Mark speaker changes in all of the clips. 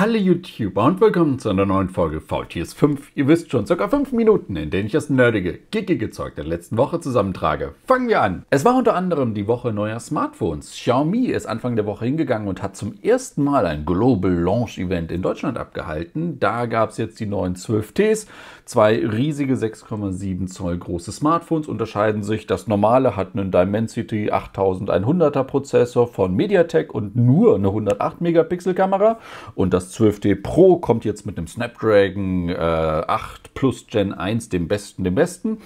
Speaker 1: Hallo YouTuber und willkommen zu einer neuen Folge VTS 5. Ihr wisst schon, circa 5 Minuten, in denen ich das nerdige, geekige Zeug der letzten Woche zusammentrage. Fangen wir an. Es war unter anderem die Woche neuer Smartphones. Xiaomi ist Anfang der Woche hingegangen und hat zum ersten Mal ein Global Launch Event in Deutschland abgehalten. Da gab es jetzt die neuen 12Ts. Zwei riesige 6,7 Zoll große Smartphones unterscheiden sich. Das normale hat einen Dimensity 8100er Prozessor von MediaTek und nur eine 108 Megapixel Kamera und das das 12D Pro kommt jetzt mit einem Snapdragon äh, 8 Plus Gen 1, dem besten, dem besten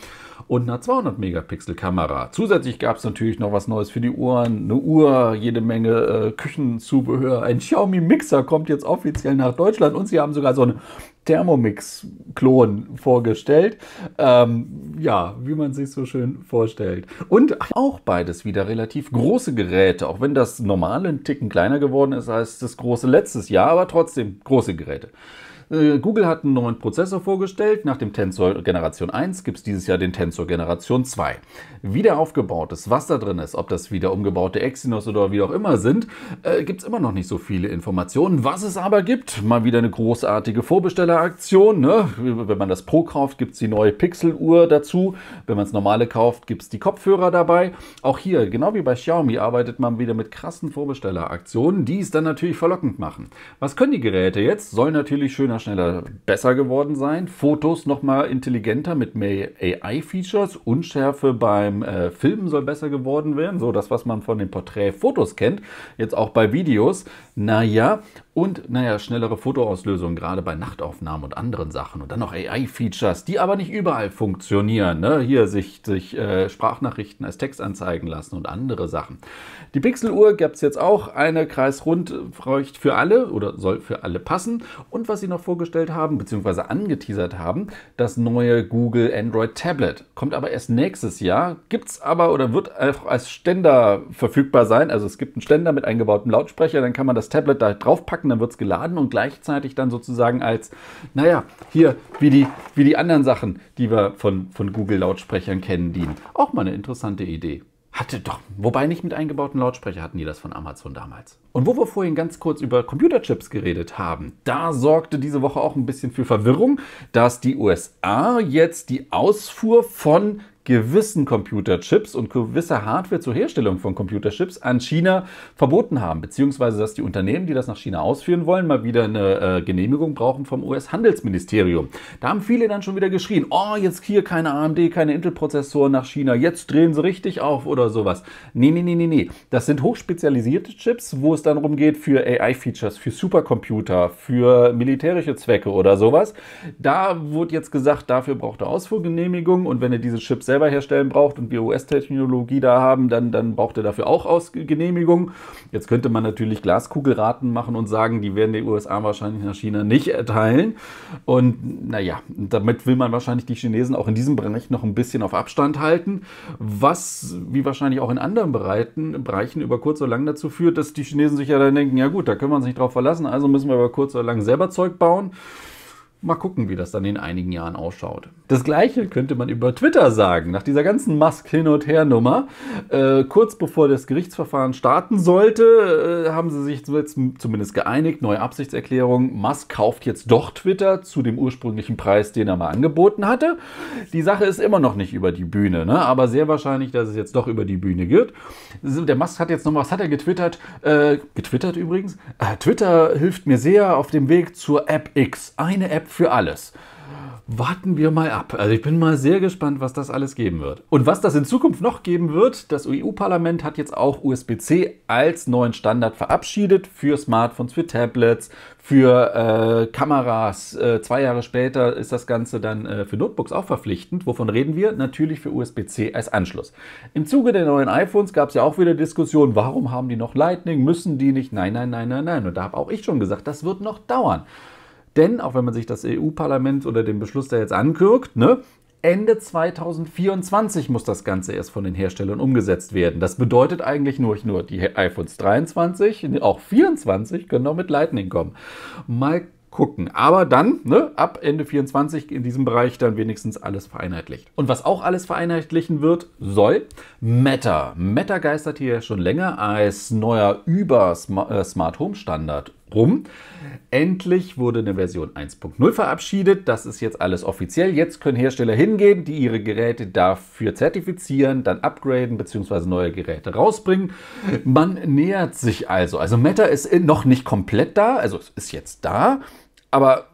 Speaker 1: und einer 200 Megapixel Kamera. Zusätzlich gab es natürlich noch was Neues für die Uhren, eine Uhr, jede Menge äh, Küchenzubehör. Ein Xiaomi Mixer kommt jetzt offiziell nach Deutschland und sie haben sogar so einen Thermomix-Klon vorgestellt. Ähm, ja, wie man sich so schön vorstellt. Und auch beides wieder relativ große Geräte, auch wenn das normale ein Ticken kleiner geworden ist als das große letztes Jahr, aber trotzdem große Geräte. Äh, Google hat einen neuen Prozessor vorgestellt. Nach dem Tensor Generation 1 gibt es dieses Jahr den Tensor Generation 2. Wie der aufgebaut ist, was da drin ist, ob das wieder umgebaute Exynos oder wie auch immer sind, äh, gibt es immer noch nicht so viele Informationen. Was es aber gibt, mal wieder eine großartige Vorbestelleraktion. Ne? Wenn man das Pro kauft, gibt es die neue Pixel-Uhr dazu. Wenn man es normale kauft, gibt es die Kopfhörer dabei. Auch hier, genau wie bei Xiaomi, arbeitet man wieder mit krassen Vorbestelleraktionen, die es dann natürlich verlockend machen. Was können die Geräte jetzt? Soll natürlich schöner schneller, besser geworden sein. Fotos nochmal intelligenter mit mehr AI-Features. Unschärfe beim äh, Filmen soll besser geworden werden. So das, was man von den Porträtfotos kennt, jetzt auch bei Videos. Naja, und naja, schnellere Fotoauslösung, gerade bei Nachtaufnahmen und anderen Sachen. Und dann noch AI-Features, die aber nicht überall funktionieren. Ne? Hier sich, sich äh, Sprachnachrichten als Text anzeigen lassen und andere Sachen. Die Pixel-Uhr gibt es jetzt auch. Eine kreisrund für alle oder soll für alle passen. Und was sie noch vorgestellt haben, beziehungsweise angeteasert haben, das neue Google Android Tablet. Kommt aber erst nächstes Jahr. Gibt es aber oder wird auch als Ständer verfügbar sein. Also es gibt einen Ständer mit eingebautem Lautsprecher, dann kann man das Tablet da draufpacken packen, dann wird es geladen und gleichzeitig dann sozusagen als, naja, hier, wie die, wie die anderen Sachen, die wir von, von Google-Lautsprechern kennen, dienen. Auch mal eine interessante Idee. Hatte doch, wobei nicht mit eingebauten Lautsprecher hatten die das von Amazon damals. Und wo wir vorhin ganz kurz über Computerchips geredet haben, da sorgte diese Woche auch ein bisschen für Verwirrung, dass die USA jetzt die Ausfuhr von gewissen Computerchips und gewisser Hardware zur Herstellung von Computerchips an China verboten haben, beziehungsweise dass die Unternehmen, die das nach China ausführen wollen, mal wieder eine äh, Genehmigung brauchen vom US-Handelsministerium. Da haben viele dann schon wieder geschrien, oh, jetzt hier keine AMD, keine Intel-Prozessoren nach China, jetzt drehen sie richtig auf oder sowas. Nee, nee, nee, nee, nee. Das sind hochspezialisierte Chips, wo es dann darum geht für AI-Features, für Supercomputer, für militärische Zwecke oder sowas. Da wurde jetzt gesagt, dafür braucht er Ausfuhrgenehmigung und wenn ihr diese Chips selber herstellen braucht und wir US-Technologie da haben, dann, dann braucht er dafür auch Ausgenehmigung. Jetzt könnte man natürlich Glaskugelraten machen und sagen, die werden die USA wahrscheinlich nach China nicht erteilen. Und naja, damit will man wahrscheinlich die Chinesen auch in diesem Bereich noch ein bisschen auf Abstand halten, was wie wahrscheinlich auch in anderen Bereichen, Bereichen über kurz oder lang dazu führt, dass die Chinesen sich ja dann denken, ja gut, da können wir uns nicht drauf verlassen, also müssen wir über kurz oder lang selber Zeug bauen. Mal gucken, wie das dann in einigen Jahren ausschaut. Das gleiche könnte man über Twitter sagen. Nach dieser ganzen Musk-Hin- und Her-Nummer, äh, kurz bevor das Gerichtsverfahren starten sollte, äh, haben sie sich jetzt zumindest geeinigt. Neue Absichtserklärung. Musk kauft jetzt doch Twitter zu dem ursprünglichen Preis, den er mal angeboten hatte. Die Sache ist immer noch nicht über die Bühne, ne? aber sehr wahrscheinlich, dass es jetzt doch über die Bühne geht. Der Musk hat jetzt noch was hat er getwittert? Äh, getwittert übrigens. Äh, Twitter hilft mir sehr auf dem Weg zur App X. Eine App für alles. Warten wir mal ab. Also ich bin mal sehr gespannt, was das alles geben wird. Und was das in Zukunft noch geben wird, das EU-Parlament hat jetzt auch USB-C als neuen Standard verabschiedet für Smartphones, für Tablets, für äh, Kameras. Äh, zwei Jahre später ist das Ganze dann äh, für Notebooks auch verpflichtend. Wovon reden wir? Natürlich für USB-C als Anschluss. Im Zuge der neuen iPhones gab es ja auch wieder Diskussionen, warum haben die noch Lightning? Müssen die nicht? Nein, nein, nein, nein, nein. Und da habe auch ich schon gesagt, das wird noch dauern. Denn, auch wenn man sich das EU-Parlament oder den Beschluss da jetzt anguckt, ne, Ende 2024 muss das Ganze erst von den Herstellern umgesetzt werden. Das bedeutet eigentlich nur, nur die iPhones 23, auch 24 können noch mit Lightning kommen. Mal gucken. Aber dann, ne, ab Ende 24 in diesem Bereich dann wenigstens alles vereinheitlicht. Und was auch alles vereinheitlichen wird, soll Meta. Meta geistert hier schon länger als neuer Über-Smart äh, Home Standard rum. Endlich wurde eine Version 1.0 verabschiedet. Das ist jetzt alles offiziell. Jetzt können Hersteller hingehen, die ihre Geräte dafür zertifizieren, dann upgraden bzw. neue Geräte rausbringen. Man nähert sich also. Also Meta ist noch nicht komplett da, also es ist jetzt da, aber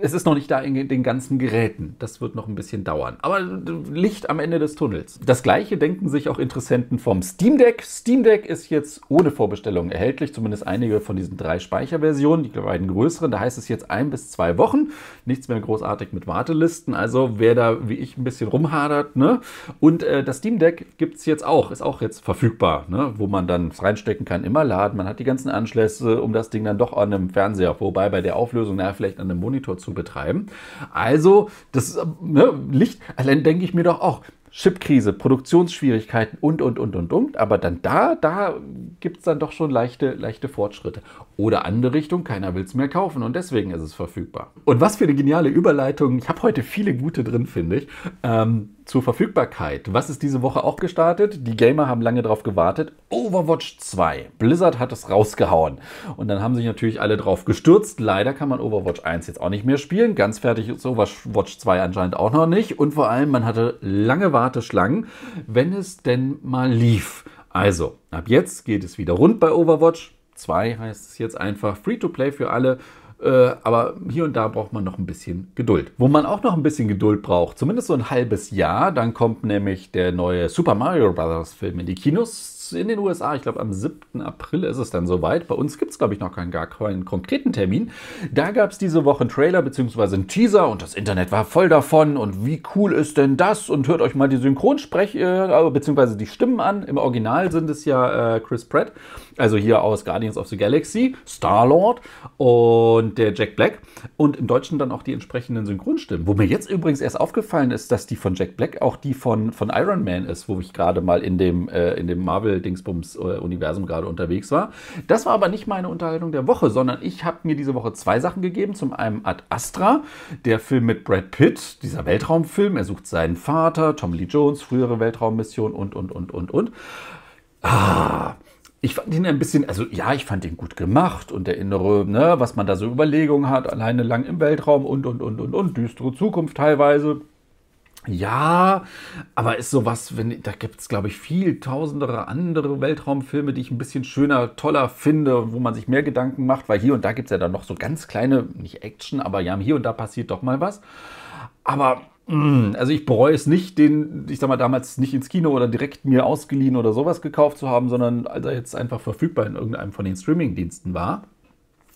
Speaker 1: es ist noch nicht da in den ganzen Geräten. Das wird noch ein bisschen dauern. Aber Licht am Ende des Tunnels. Das gleiche denken sich auch Interessenten vom Steam Deck. Steam Deck ist jetzt ohne Vorbestellung erhältlich, zumindest einige von diesen drei Speicherversionen, die beiden größeren. Da heißt es jetzt ein bis zwei Wochen. Nichts mehr großartig mit Wartelisten. Also wer da wie ich ein bisschen rumhadert. Ne? Und äh, das Steam Deck gibt es jetzt auch, ist auch jetzt verfügbar, ne? wo man dann reinstecken kann, immer laden. Man hat die ganzen Anschlüsse, um das Ding dann doch an einem Fernseher, wobei bei der Auflösung, naja, vielleicht an einem Monitor zu betreiben. Also, das ne, Licht, allein denke ich mir doch auch, Chipkrise, Produktionsschwierigkeiten und, und, und, und, und. Aber dann da, da gibt es dann doch schon leichte, leichte Fortschritte. Oder andere Richtung, keiner will es mehr kaufen und deswegen ist es verfügbar. Und was für eine geniale Überleitung. Ich habe heute viele gute drin, finde ich. Ähm, zur Verfügbarkeit. Was ist diese Woche auch gestartet? Die Gamer haben lange darauf gewartet. Overwatch 2. Blizzard hat es rausgehauen. Und dann haben sich natürlich alle drauf gestürzt. Leider kann man Overwatch 1 jetzt auch nicht mehr spielen. Ganz fertig ist Overwatch 2 anscheinend auch noch nicht. Und vor allem, man hatte lange Warteschlangen, wenn es denn mal lief. Also, ab jetzt geht es wieder rund bei Overwatch. 2 heißt es jetzt einfach Free-to-Play für alle. Äh, aber hier und da braucht man noch ein bisschen Geduld. Wo man auch noch ein bisschen Geduld braucht, zumindest so ein halbes Jahr, dann kommt nämlich der neue Super Mario Bros. Film in die Kinos in den USA, ich glaube am 7. April ist es dann soweit. Bei uns gibt es, glaube ich, noch keinen, gar keinen konkreten Termin. Da gab es diese Woche einen Trailer bzw. einen Teaser und das Internet war voll davon. Und wie cool ist denn das? Und hört euch mal die Synchronsprech- äh, bzw. die Stimmen an. Im Original sind es ja äh, Chris Pratt, also hier aus Guardians of the Galaxy, Star-Lord und der Jack Black. Und im Deutschen dann auch die entsprechenden Synchronstimmen. Wo mir jetzt übrigens erst aufgefallen ist, dass die von Jack Black auch die von, von Iron Man ist, wo ich gerade mal in dem, äh, in dem Marvel Marvel-Dingsbums-Universum gerade unterwegs war. Das war aber nicht meine Unterhaltung der Woche, sondern ich habe mir diese Woche zwei Sachen gegeben. Zum einen Ad Astra, der Film mit Brad Pitt, dieser Weltraumfilm. Er sucht seinen Vater, Tom Lee Jones, frühere Weltraummission und, und, und, und, und. Ah, ich fand ihn ein bisschen, also ja, ich fand ihn gut gemacht und der innere, ne, was man da so Überlegungen hat, alleine lang im Weltraum und, und, und, und, und, düstere Zukunft teilweise. Ja, aber ist sowas, wenn, da gibt es, glaube ich, viel tausendere andere Weltraumfilme, die ich ein bisschen schöner, toller finde wo man sich mehr Gedanken macht, weil hier und da gibt es ja dann noch so ganz kleine, nicht Action, aber ja, hier und da passiert doch mal was. Aber, mh, mm, also ich bereue es nicht, den, ich sag mal, damals nicht ins Kino oder direkt mir ausgeliehen oder sowas gekauft zu haben, sondern als er jetzt einfach verfügbar in irgendeinem von den Streamingdiensten war.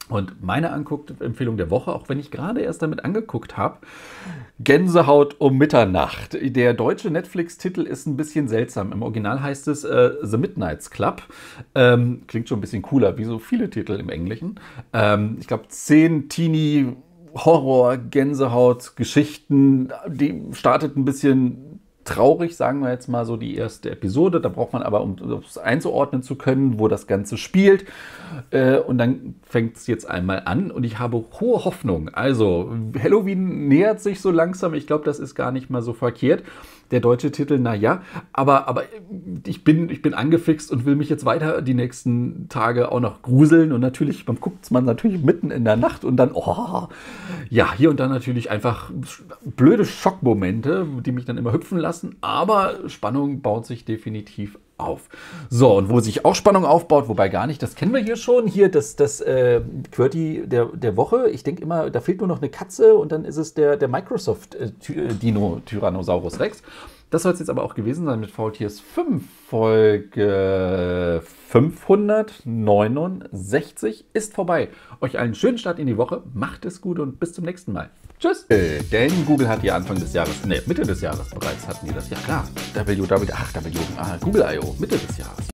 Speaker 1: Und meine Empfehlung der Woche, auch wenn ich gerade erst damit angeguckt habe, Gänsehaut um Mitternacht. Der deutsche Netflix-Titel ist ein bisschen seltsam. Im Original heißt es äh, The Midnights Club. Ähm, klingt schon ein bisschen cooler, wie so viele Titel im Englischen. Ähm, ich glaube, zehn Teenie Horror, Gänsehaut, Geschichten. Die startet ein bisschen traurig, sagen wir jetzt mal so die erste Episode. Da braucht man aber, um es einzuordnen zu können, wo das Ganze spielt. Äh, und dann fängt es jetzt einmal an und ich habe hohe Hoffnung. Also, Halloween nähert sich so langsam. Ich glaube, das ist gar nicht mal so verkehrt der deutsche Titel, naja, aber, aber ich, bin, ich bin angefixt und will mich jetzt weiter die nächsten Tage auch noch gruseln und natürlich, man guckt man natürlich mitten in der Nacht und dann, oh, ja, hier und da natürlich einfach blöde Schockmomente, die mich dann immer hüpfen lassen, aber Spannung baut sich definitiv auf. So, und wo sich auch Spannung aufbaut, wobei gar nicht, das kennen wir hier schon. Hier das, das äh, QWERTY der, der Woche. Ich denke immer, da fehlt nur noch eine Katze und dann ist es der, der Microsoft-Dino äh, Tyrannosaurus Rex. Das soll es jetzt aber auch gewesen sein mit VTS 5. Folge 569 ist vorbei. Euch einen schönen Start in die Woche. Macht es gut und bis zum nächsten Mal. Tschüss. Äh, denn Google hat ja Anfang des Jahres, ne, Mitte des Jahres bereits hatten die das. Ja klar. WW, ach, W, ah, Google I.O. Mitte des Jahres.